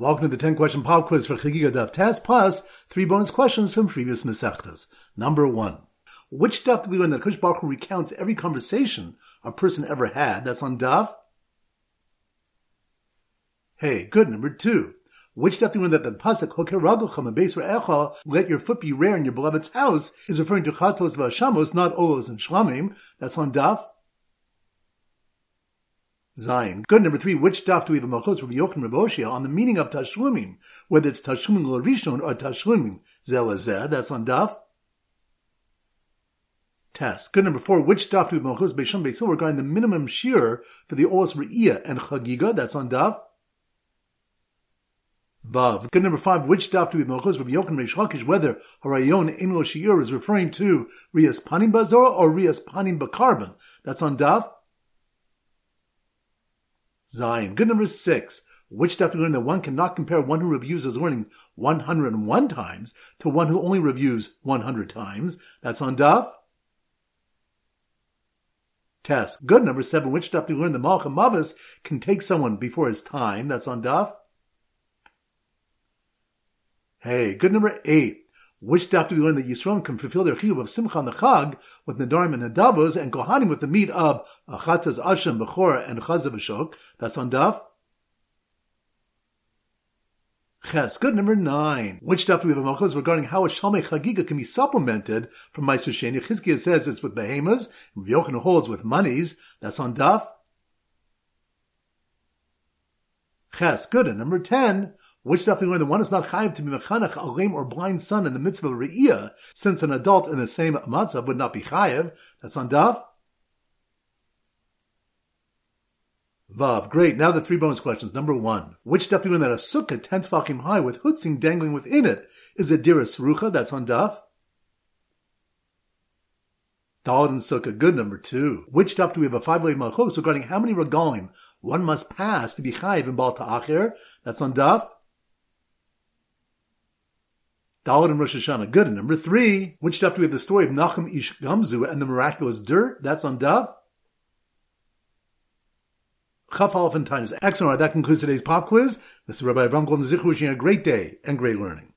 Welcome to the 10 question pop quiz for Chagiga Tes, plus three bonus questions from previous Masechtas. Number one. Which Daf do we learn that Kush Baruch recounts every conversation a person ever had? That's on Daf. Hey, good. Number two. Which Daf do we learn that the Pasuk, Hoker Raducham and Beis Echa, let your foot be rare in your beloved's house, is referring to Chatos Vashamos, not Olos and Shlamim. That's on Daf. Zayin. Good number three. Which daf do we have a malchus from Yochanan Raboshia on the meaning of tashlumim, whether it's tashlumim l'rishon or tashlumim zelazeh? That's on daf. Tes. Good number four. Which daf do we have malchus beisham beisil regarding the minimum shear for the olas re'iyah and chagiga? That's on daf. Vav. Good number five. Which daf do we have malchus from Yochanan Reish Lakish whether harayon in shiur is referring to rias panim bazora or rias panim bakarbon? That's on daf. Zayin. Good number six. Which daf learn that one cannot compare one who reviews his learning 101 times to one who only reviews 100 times. That's on daf. Tes. Good number seven. Which stuff you learn that Malcham Mavis can take someone before his time? That's on daf. Hey, good number eight. Which daf do we learn that Yisrael can fulfill their chiyuv of Simcha on the Chag with Nadarim and Nadavos and Kohanim with the meat of Achatas Ashem, Bechora, and Chazav Ashok? That's on daf. Ches. Good number nine. Which daf do we have malchus regarding how a Shalmei Chagiga can be supplemented from Meiser Sheni? Says it's with behemoths, and Yochanan holds with monies. That's on daf. Ches. Good. And number ten. Which stuff we learn that one is not chayiv to be mechanech a lame or blind son in the mitzvah of re'iyah, since an adult in the same matzav would not be chayiv. That's on Daf. Vav, great. Now the three bonus questions. Number one, which stuff we learn that a sukkah ten tefachim high with hutzing dangling within it is a dira serucha? That's on Daf. Daled and Sukkah, good number two. Which stuff do we have a five-way malchus regarding how many regalim one must pass to be chayiv in Baal Ta'achir? That's on Daf. And Rosh Hashanah. Good. And number three, which stuff do we have the story of Nachum Ish Gamzu and the miraculous dirt? That's on Daf. Chaf Aleph Excellent. That concludes today's pop quiz. This is Rabbi Avram Golden Zich wishing you a great day and great learning.